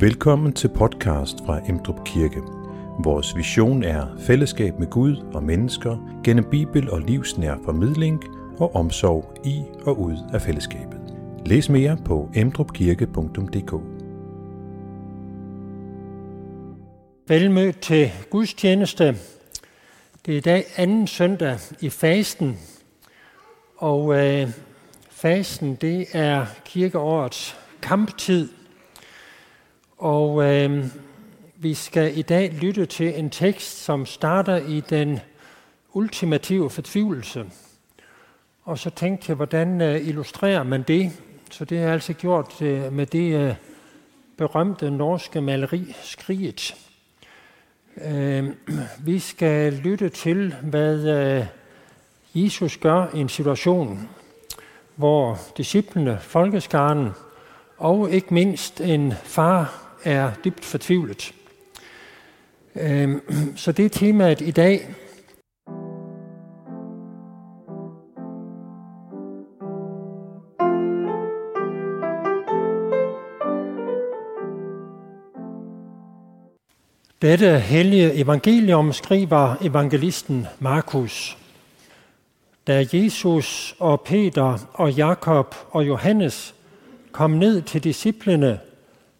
Velkommen til podcast fra Emdrup Kirke. Vores vision er fællesskab med Gud og mennesker gennem Bibel og livsnær formidling og omsorg i og ud af fællesskabet. Læs mere på emdrupkirke.dk Velmødt til gudstjeneste. Det er i dag anden søndag i fasten, og øh, fasten det er kirkeårets kamptid. Og øh, vi skal i dag lytte til en tekst, som starter i den ultimative fortvivlelse. Og så tænkte jeg, hvordan øh, illustrerer man det? Så det er altså gjort øh, med det øh, berømte norske maleri Skriget. Øh, vi skal lytte til, hvad øh, Jesus gør i en situation, hvor disciplene, folkeskaren og ikke mindst en far er dybt fortvivlet. Øhm, så det er temaet i dag. Dette hellige evangelium skriver evangelisten Markus. Da Jesus og Peter og Jakob og Johannes kom ned til disciplene,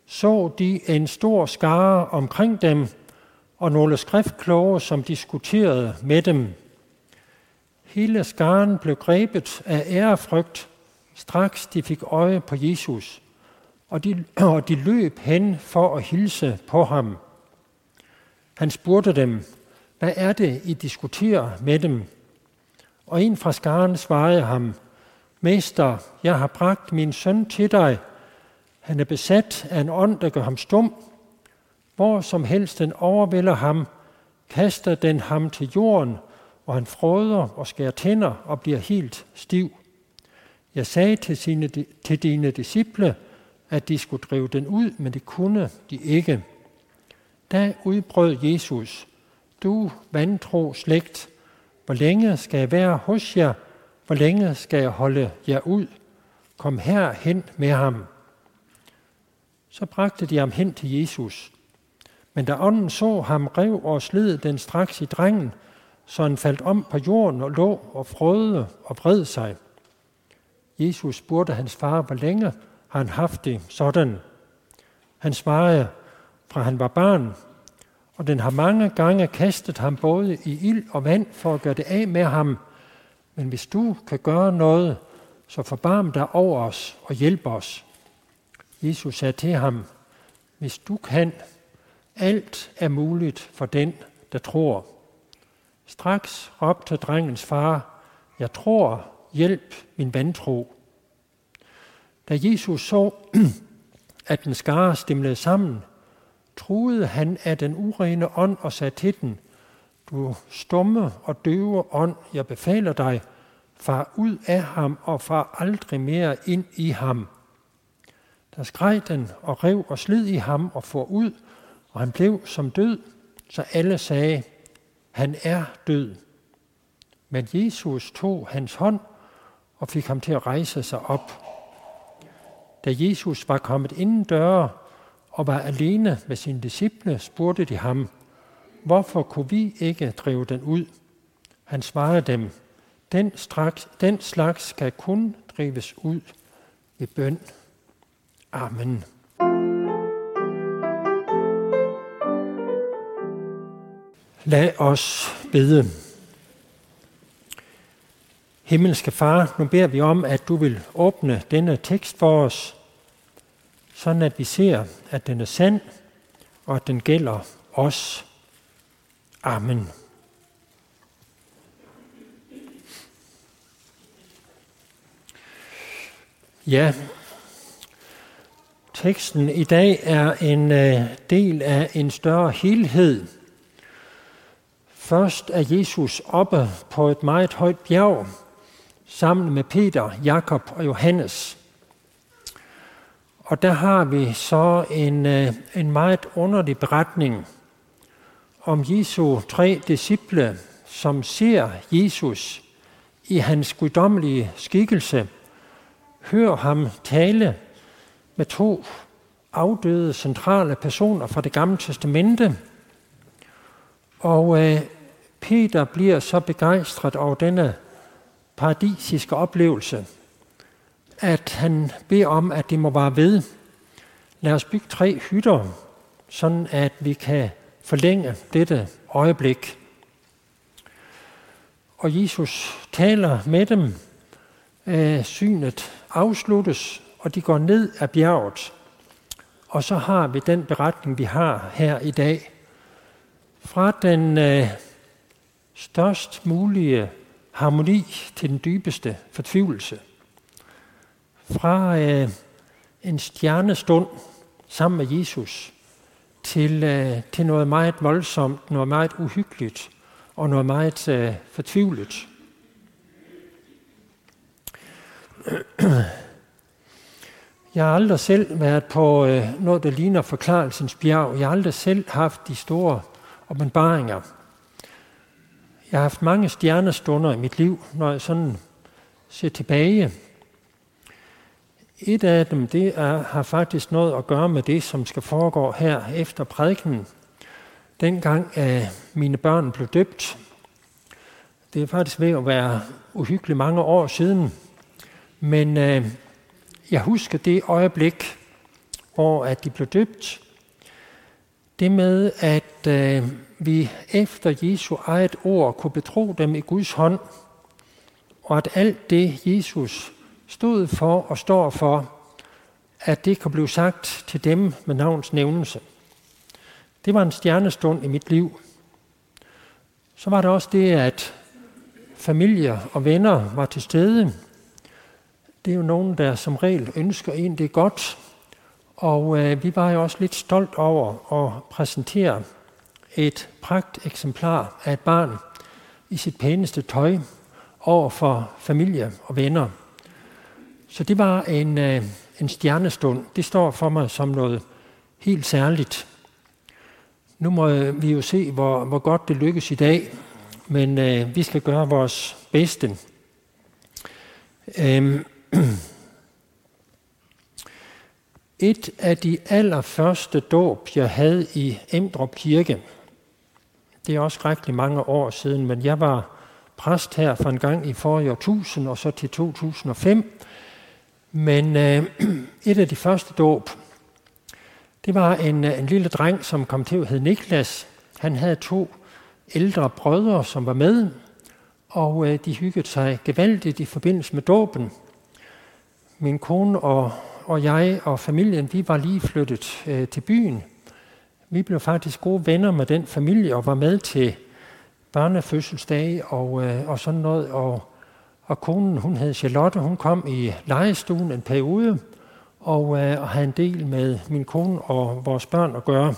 så de en stor skare omkring dem og nogle skriftkloge, som diskuterede med dem. Hele skaren blev grebet af ærefrygt, straks de fik øje på Jesus, og de, og de løb hen for at hilse på ham. Han spurgte dem, hvad er det, I diskuterer med dem? Og en fra skaren svarede ham, Mester, jeg har bragt min søn til dig. Han er besat af en ånd, der gør ham stum. Hvor som helst den overvælder ham, kaster den ham til jorden, og han frøder og skærer tænder og bliver helt stiv. Jeg sagde til, sine, til dine disciple, at de skulle drive den ud, men det kunne de ikke. Da udbrød Jesus, du vantro slægt, hvor længe skal jeg være hos jer? Hvor længe skal jeg holde jer ud? Kom her hen med ham. Så bragte de ham hen til Jesus. Men da ånden så ham, rev og slid den straks i drengen, så han faldt om på jorden og lå og frøde og vred sig. Jesus spurgte hans far, hvor længe har han haft det sådan? Han svarede, fra han var barn, og den har mange gange kastet ham både i ild og vand for at gøre det af med ham. Men hvis du kan gøre noget, så forbarm dig over os og hjælp os. Jesus sagde til ham, hvis du kan, alt er muligt for den, der tror. Straks råbte drengens far, jeg tror, hjælp min vantro. Da Jesus så, at den skare stemlede sammen, truede han af den urene ånd og sagde til den, du stumme og døve ånd, jeg befaler dig, far ud af ham og far aldrig mere ind i ham. Der skreg den og rev og slid i ham og for ud, og han blev som død, så alle sagde, han er død. Men Jesus tog hans hånd og fik ham til at rejse sig op. Da Jesus var kommet inden døre og var alene med sine disciple, spurgte de ham, hvorfor kunne vi ikke drive den ud? Han svarede dem, den, straks, den slags skal kun drives ud ved bøn. Amen. Lad os bede. Himmelske Far, nu beder vi om, at du vil åbne denne tekst for os, sådan at vi ser, at den er sand, og at den gælder os. Amen. Ja, teksten i dag er en øh, del af en større helhed. Først er Jesus oppe på et meget højt bjerg sammen med Peter, Jakob og Johannes. Og der har vi så en, øh, en meget underlig beretning om Jesu tre disciple, som ser Jesus i hans guddommelige skikkelse, hører ham tale med to afdøde centrale personer fra det gamle testamente. Og øh, Peter bliver så begejstret over denne paradisiske oplevelse, at han beder om, at det må være ved. Lad os bygge tre hytter, sådan at vi kan forlænge dette øjeblik. Og Jesus taler med dem. Øh, synet afsluttes, og de går ned af bjerget. Og så har vi den beretning, vi har her i dag. Fra den øh, størst mulige harmoni til den dybeste fortvivlelse. Fra øh, en stjernestund sammen med Jesus til, øh, til noget meget voldsomt, noget meget uhyggeligt og noget meget øh, fortvivlet. Øh, jeg har aldrig selv været på øh, noget, der ligner forklarelsens bjerg. Jeg har aldrig selv haft de store åbenbaringer. Jeg har haft mange stjernestunder i mit liv, når jeg sådan ser tilbage. Et af dem, det er, har faktisk noget at gøre med det, som skal foregå her efter prædiken. Dengang øh, mine børn blev døbt. Det er faktisk ved at være uhyggeligt mange år siden. Men øh, jeg husker det øjeblik, hvor at de blev døbt. Det med, at øh, vi efter Jesu eget ord kunne betro dem i Guds hånd, og at alt det, Jesus stod for og står for, at det kan blive sagt til dem med navns nævnelse. Det var en stjernestund i mit liv. Så var det også det, at familier og venner var til stede. Det er jo nogen, der som regel ønsker en det godt. Og øh, vi var jo også lidt stolt over at præsentere et pragt eksemplar af et barn i sit pæneste tøj over for familie og venner. Så det var en, øh, en stjernestund. Det står for mig som noget helt særligt. Nu må øh, vi jo se, hvor, hvor godt det lykkes i dag, men øh, vi skal gøre vores bedste. Øhm. Et af de allerførste dåb, jeg havde i Emdrup Kirke, det er også rigtig mange år siden, men jeg var præst her for en gang i forrige årtusind og så til 2005. Men øh, et af de første dåb, det var en, øh, en lille dreng, som kom til at hedde Niklas. Han havde to ældre brødre, som var med, og øh, de hyggede sig gevaldigt i forbindelse med dåben. Min kone og, og jeg og familien, vi var lige flyttet øh, til byen. Vi blev faktisk gode venner med den familie og var med til børnefødselsdag og, øh, og sådan noget. Og, og konen, hun hed Charlotte, hun kom i lejestuen en periode og, øh, og havde en del med min kone og vores børn at gøre.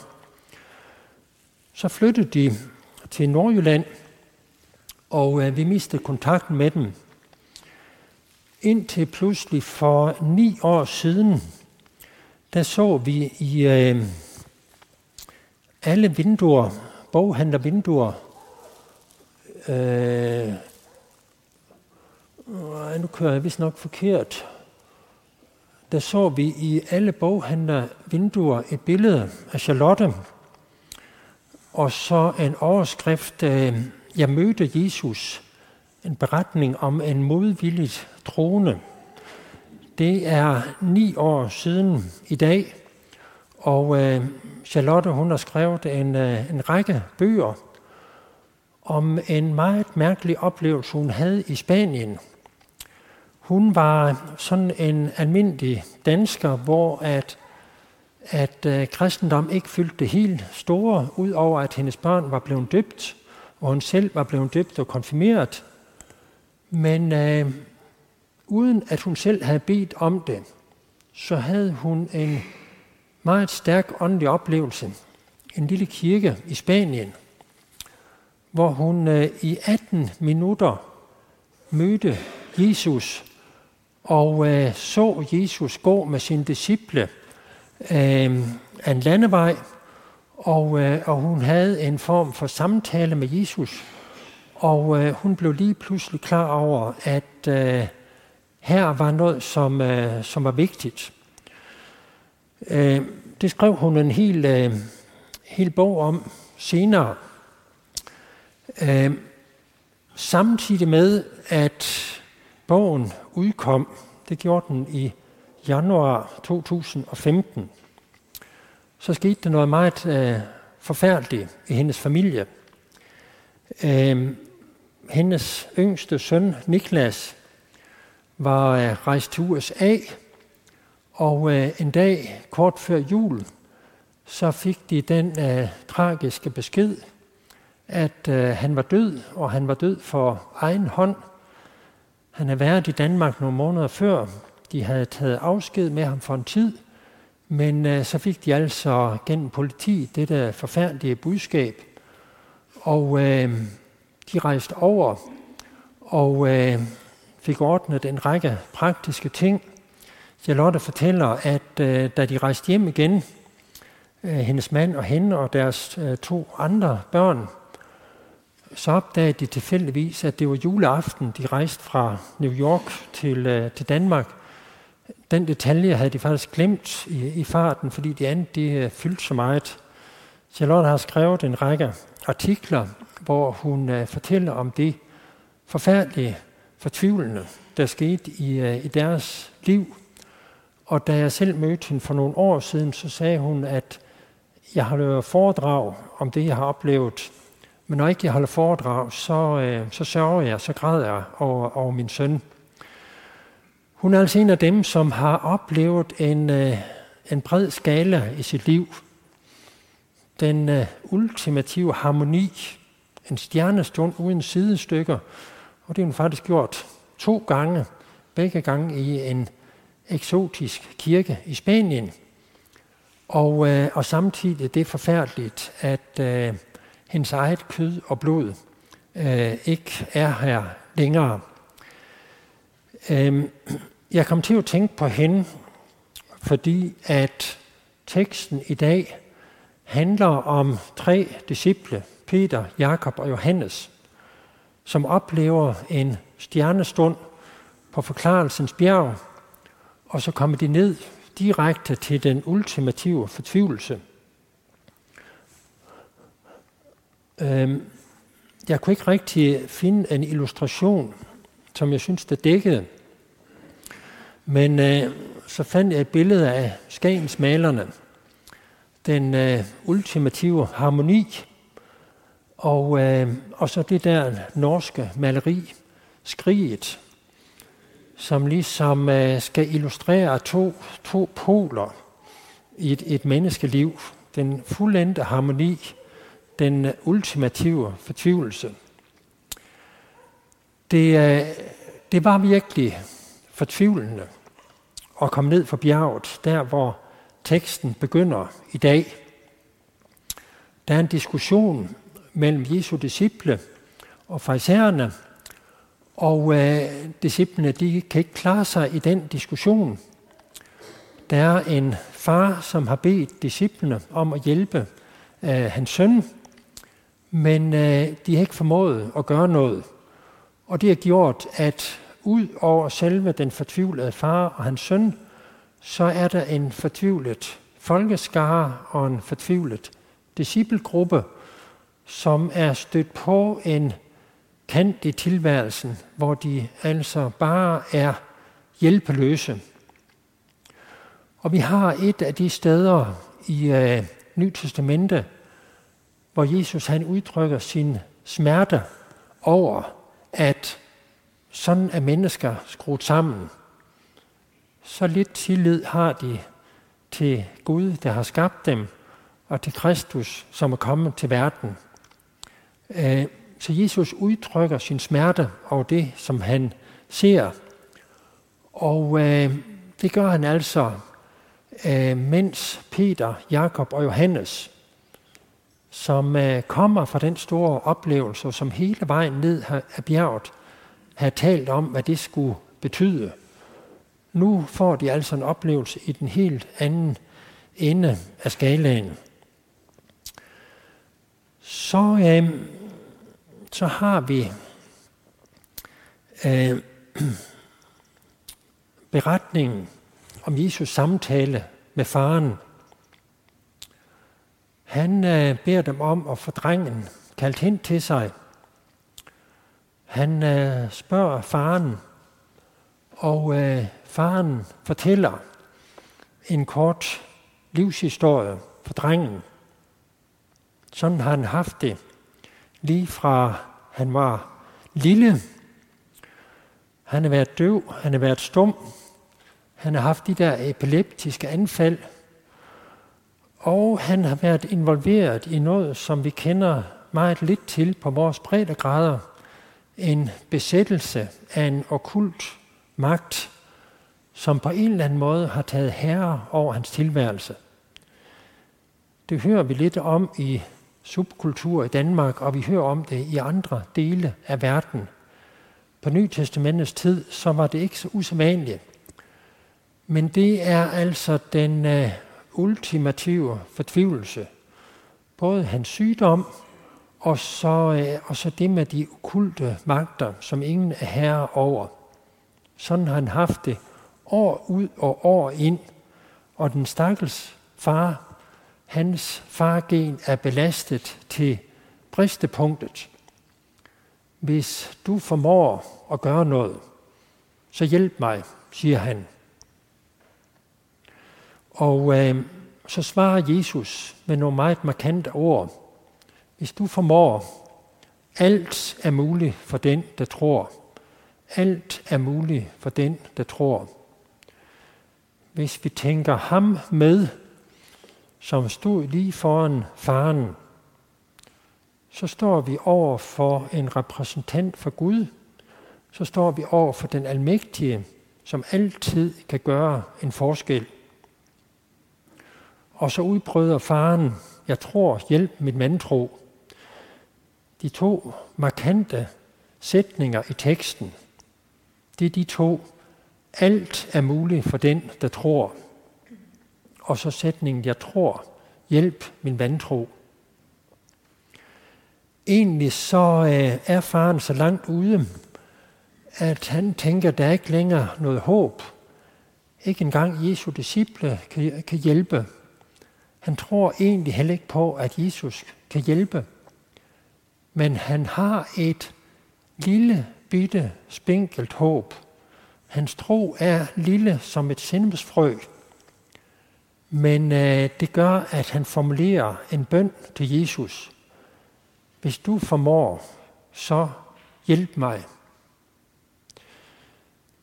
Så flyttede de til Nordjylland, og øh, vi mistede kontakten med dem. Indtil pludselig for ni år siden, der så vi i øh, alle vinduer, boghandlervinduer, øh, nu kører jeg vist nok forkert, der så vi i alle boghandlervinduer et billede af Charlotte, og så en overskrift, øh, jeg mødte Jesus, en beretning om en modvilligt troende. Det er ni år siden i dag, og øh, Charlotte hun har skrevet en, øh, en række bøger om en meget mærkelig oplevelse, hun havde i Spanien. Hun var sådan en almindelig dansker, hvor at, at øh, kristendom ikke fyldte det helt store, udover at hendes børn var blevet døbt, og hun selv var blevet døbt og konfirmeret. Men øh, uden at hun selv havde bedt om det, så havde hun en meget stærk åndelig oplevelse. En lille kirke i Spanien, hvor hun øh, i 18 minutter mødte Jesus og øh, så Jesus gå med sine disciple øh, en landevej, og, øh, og hun havde en form for samtale med Jesus, og øh, hun blev lige pludselig klar over, at øh, her var noget, som, øh, som var vigtigt. Øh, det skrev hun en hel, øh, hel bog om senere. Øh, samtidig med, at bogen udkom, det gjorde den i januar 2015, så skete der noget meget øh, forfærdeligt i hendes familie. Øh, hendes yngste søn, Niklas, var øh, rejst til USA, og øh, en dag kort før jul, så fik de den øh, tragiske besked, at øh, han var død, og han var død for egen hånd. Han havde været i Danmark nogle måneder før. De havde taget afsked med ham for en tid, men øh, så fik de altså gennem politi det der forfærdelige budskab. Og øh, de rejste over og øh, fik ordnet en række praktiske ting. Charlotte fortæller, at øh, da de rejste hjem igen, øh, hendes mand og hende og deres øh, to andre børn, så opdagede de tilfældigvis, at det var juleaften, de rejste fra New York til, øh, til Danmark. Den detalje havde de faktisk glemt i, i farten, fordi de andet de, øh, fyldte så meget. Charlotte har skrevet en række artikler, hvor hun øh, fortæller om det forfærdelige, fortvivlende, der skete i, øh, i deres liv. Og da jeg selv mødte hende for nogle år siden, så sagde hun, at jeg har lavet foredrag om det, jeg har oplevet men når ikke jeg holder foredrag, så, øh, så sørger jeg, så græder jeg over, over min søn. Hun er altså en af dem, som har oplevet en, øh, en bred skala i sit liv. Den øh, ultimative harmoni, en stjernestund uden sidestykker, og det har hun faktisk gjort to gange, begge gange i en eksotisk kirke i Spanien. Og, øh, og samtidig det er forfærdeligt, at øh, hendes eget kød og blod øh, ikke er her længere. Øh, jeg kom til at tænke på hende, fordi at teksten i dag handler om tre disciple, Peter, Jakob og Johannes, som oplever en stjernestund på forklarelsens bjerg, og så kommer de ned direkte til den ultimative fortvivlelse. Øhm, jeg kunne ikke rigtig finde en illustration, som jeg synes, der dækkede. Men øh, så fandt jeg et billede af Skagens malerne. Den øh, ultimative harmoni. Og, øh, og så det der norske maleri, Skriget, som ligesom øh, skal illustrere to, to poler i et, et menneskeliv. Den fuldendte harmoni den øh, ultimative fortvivlelse. Det, øh, det var virkelig fortvivlende at komme ned fra bjerget, der hvor teksten begynder i dag. Der er en diskussion mellem Jesu disciple og fraisererne, og øh, disciplene de kan ikke klare sig i den diskussion. Der er en far, som har bedt disciplene om at hjælpe øh, hans søn, men øh, de har ikke formået at gøre noget. Og det har gjort, at ud over selve den fortvivlede far og hans søn, så er der en fortvivlet folkeskare og en fortvivlet disciplegruppe, som er stødt på en kant i tilværelsen, hvor de altså bare er hjælpeløse. Og vi har et af de steder i øh, Nyt Testamente, hvor Jesus han udtrykker sin smerte over, at sådan er mennesker skruet sammen. Så lidt tillid har de til Gud, der har skabt dem, og til Kristus, som er kommet til verden. Øh, så Jesus udtrykker sin smerte over det, som han ser. Og øh, det gør han altså, øh, mens Peter, Jakob og Johannes som kommer fra den store oplevelse, som hele vejen ned af bjerget har talt om, hvad det skulle betyde. Nu får de altså en oplevelse i den helt anden ende af skalaen. Så, øh, så har vi øh, beretningen om Jesus samtale med faren. Han øh, beder dem om at få drengen kaldt hen til sig. Han øh, spørger faren, og øh, faren fortæller en kort livshistorie for drengen. Sådan har han haft det lige fra han var lille. Han har været døv, han har været stum, han har haft de der epileptiske anfald, og han har været involveret i noget, som vi kender meget lidt til på vores breddegrader. En besættelse af en okult magt, som på en eller anden måde har taget herre over hans tilværelse. Det hører vi lidt om i subkultur i Danmark, og vi hører om det i andre dele af verden. På Nytestamentets tid, så var det ikke så usædvanligt. Men det er altså den uh, ultimative fortvivlelse. Både hans sygdom, og så, uh, og så det med de okulte magter, som ingen er herre over. Sådan har han haft det år ud og år ind. Og den stakkels far hans fargen er belastet til bristepunktet. Hvis du formår at gøre noget, så hjælp mig, siger han. Og øh, så svarer Jesus med nogle meget markante ord. Hvis du formår, alt er muligt for den, der tror. Alt er muligt for den, der tror. Hvis vi tænker ham med, som stod lige foran faren, så står vi over for en repræsentant for Gud, så står vi over for den almægtige, som altid kan gøre en forskel. Og så udbryder faren, jeg tror, hjælp mit mandtro. De to markante sætninger i teksten, det er de to, alt er muligt for den, der tror og så sætningen, jeg tror, hjælp min vantro. Egentlig så øh, er faren så langt ude, at han tænker, at der er ikke længere noget håb. Ikke engang Jesu disciple kan, kan hjælpe. Han tror egentlig heller ikke på, at Jesus kan hjælpe. Men han har et lille, bitte, spinkelt håb. Hans tro er lille som et sindemsfrø, men øh, det gør, at han formulerer en bøn til Jesus. Hvis du formår, så hjælp mig.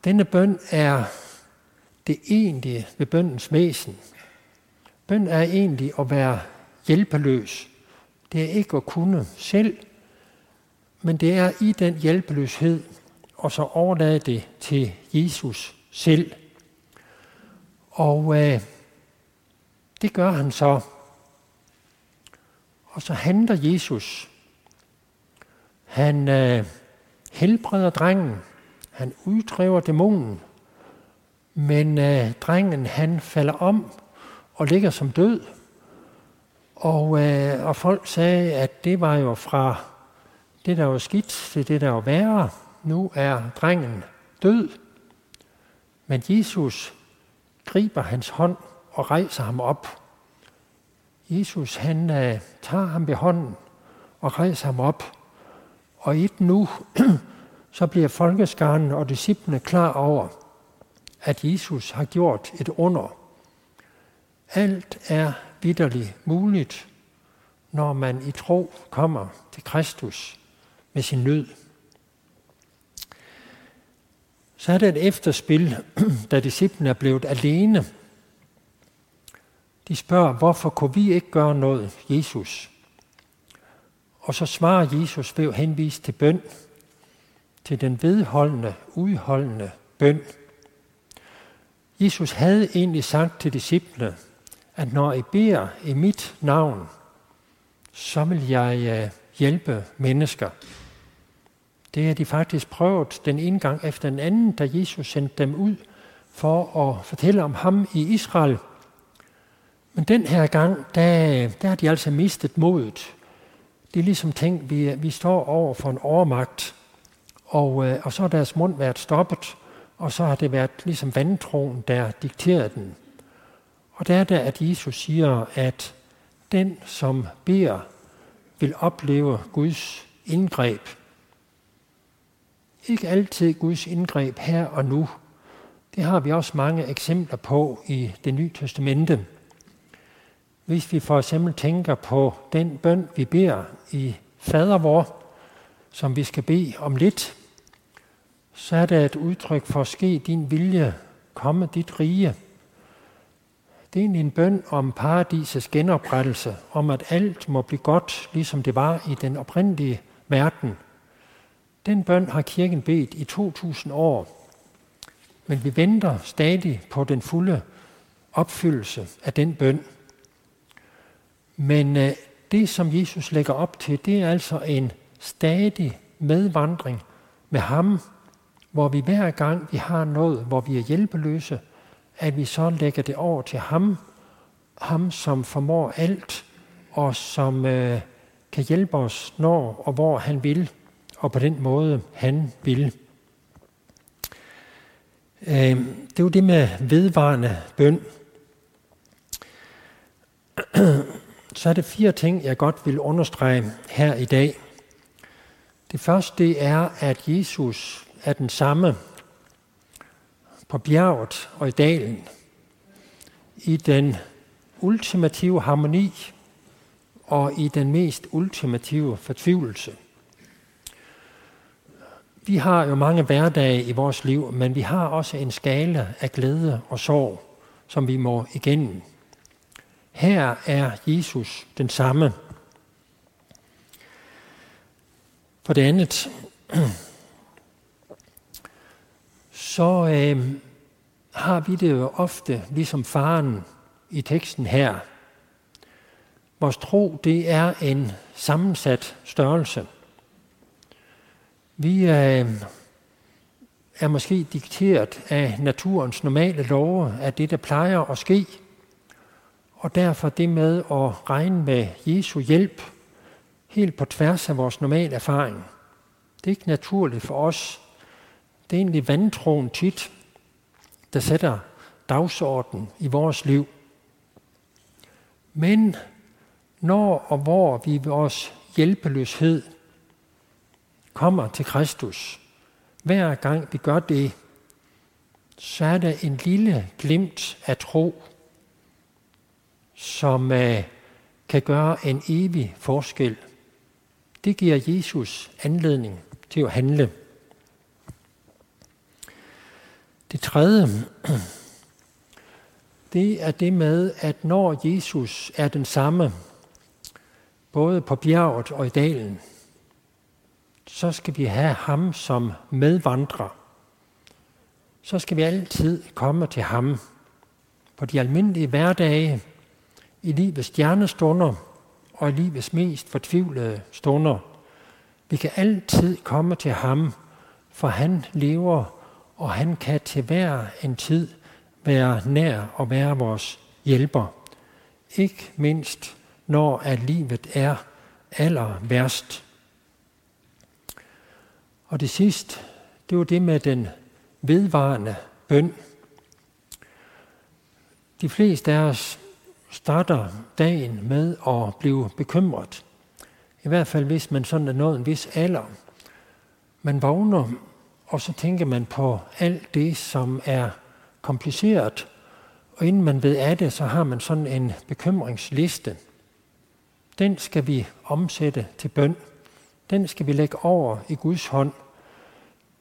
Denne bøn er det egentlige ved bøndens væsen. Bøn er egentlig at være hjælpeløs. Det er ikke at kunne selv, men det er i den hjælpeløshed, og så overlade det til Jesus selv. Og øh, det gør han så. Og så handler Jesus. Han øh, helbreder drengen. Han uddriver dæmonen. Men øh, drengen han falder om og ligger som død. Og, øh, og folk sagde, at det var jo fra det, der var skidt, til det, der var værre. Nu er drengen død. Men Jesus griber hans hånd og rejser ham op. Jesus han uh, tager ham ved hånden og rejser ham op. Og et nu, så bliver folkeskaren og disciplene klar over, at Jesus har gjort et under. Alt er vidderligt muligt, når man i tro kommer til Kristus med sin nød. Så er der et efterspil, da disciplene er blevet alene de spørger, hvorfor kunne vi ikke gøre noget, Jesus? Og så svarer Jesus ved at henvise til bøn, til den vedholdende, udholdende bøn. Jesus havde egentlig sagt til disciplene, at når I beder i mit navn, så vil jeg øh, hjælpe mennesker. Det har de faktisk prøvet den ene gang efter den anden, da Jesus sendte dem ud for at fortælle om ham i Israel – men den her gang, der, der har de altså mistet modet. Det er ligesom tænkt, vi, vi står over for en overmagt, og, øh, og så har deres mund været stoppet, og så har det været ligesom vandtroen, der dikterede den. Og der er der, at Jesus siger, at den, som beder, vil opleve Guds indgreb. Ikke altid Guds indgreb her og nu. Det har vi også mange eksempler på i det nye testamente. Hvis vi for eksempel tænker på den bøn, vi beder i fader vor, som vi skal bede om lidt, så er det et udtryk for, at ske din vilje, komme dit rige. Det er egentlig en bøn om paradisets genoprettelse, om at alt må blive godt, ligesom det var i den oprindelige verden. Den bøn har kirken bedt i 2000 år, men vi venter stadig på den fulde opfyldelse af den bøn. Men øh, det, som Jesus lægger op til, det er altså en stadig medvandring med ham, hvor vi hver gang vi har noget, hvor vi er hjælpeløse, at vi så lægger det over til ham, ham som formår alt, og som øh, kan hjælpe os, når og hvor han vil, og på den måde han vil. Øh, det er jo det med vedvarende bøn. Så er det fire ting, jeg godt vil understrege her i dag. Det første det er, at Jesus er den samme på bjerget og i dalen, i den ultimative harmoni og i den mest ultimative fortvivlelse. Vi har jo mange hverdage i vores liv, men vi har også en skala af glæde og sorg, som vi må igennem. Her er Jesus den samme. For det andet, så øh, har vi det jo ofte, ligesom faren i teksten her. Vores tro, det er en sammensat størrelse. Vi øh, er måske dikteret af naturens normale love, af det, der plejer at ske. Og derfor det med at regne med Jesu hjælp helt på tværs af vores normale erfaring. Det er ikke naturligt for os. Det er egentlig vandtroen tit, der sætter dagsordenen i vores liv. Men når og hvor vi ved vores hjælpeløshed kommer til Kristus, hver gang vi gør det, så er der en lille glimt af tro, som øh, kan gøre en evig forskel. Det giver Jesus anledning til at handle. Det tredje, det er det med, at når Jesus er den samme, både på bjerget og i dalen, så skal vi have ham som medvandrer. Så skal vi altid komme til ham på de almindelige hverdage, i livets stjernestunder og i livets mest fortvivlede stunder. Vi kan altid komme til ham, for han lever, og han kan til hver en tid være nær og være vores hjælper. Ikke mindst når at livet er aller værst. Og det sidste, det var det med den vedvarende bøn. De fleste af os starter dagen med at blive bekymret. I hvert fald hvis man sådan er nået en vis alder. Man vågner, og så tænker man på alt det, som er kompliceret. Og inden man ved af det, så har man sådan en bekymringsliste. Den skal vi omsætte til bøn. Den skal vi lægge over i Guds hånd.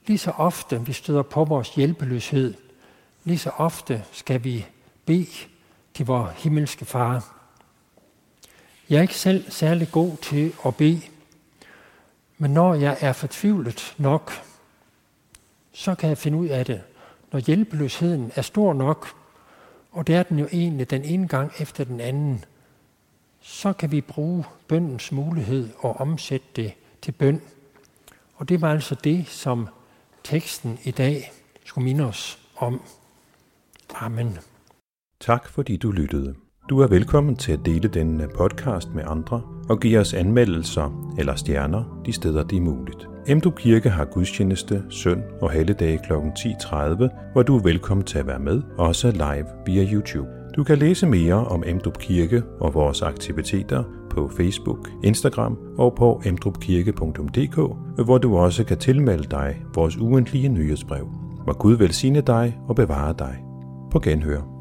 Lige så ofte vi støder på vores hjælpeløshed, lige så ofte skal vi bede til var himmelske far. Jeg er ikke selv særlig god til at bede, men når jeg er fortvivlet nok, så kan jeg finde ud af det. Når hjælpeløsheden er stor nok, og det er den jo egentlig den ene gang efter den anden, så kan vi bruge bøndens mulighed og omsætte det til bøn. Og det var altså det, som teksten i dag skulle minde os om. Amen. Tak fordi du lyttede. Du er velkommen til at dele denne øh, podcast med andre og give os anmeldelser eller stjerner de steder, det er muligt. Emdu Kirke har gudstjeneste søn og helligdage kl. 10.30, hvor du er velkommen til at være med, også live via YouTube. Du kan læse mere om Emdrup Kirke og vores aktiviteter på Facebook, Instagram og på emdrupkirke.dk, hvor du også kan tilmelde dig vores ugentlige nyhedsbrev. Må Gud velsigne dig og bevare dig. På genhør.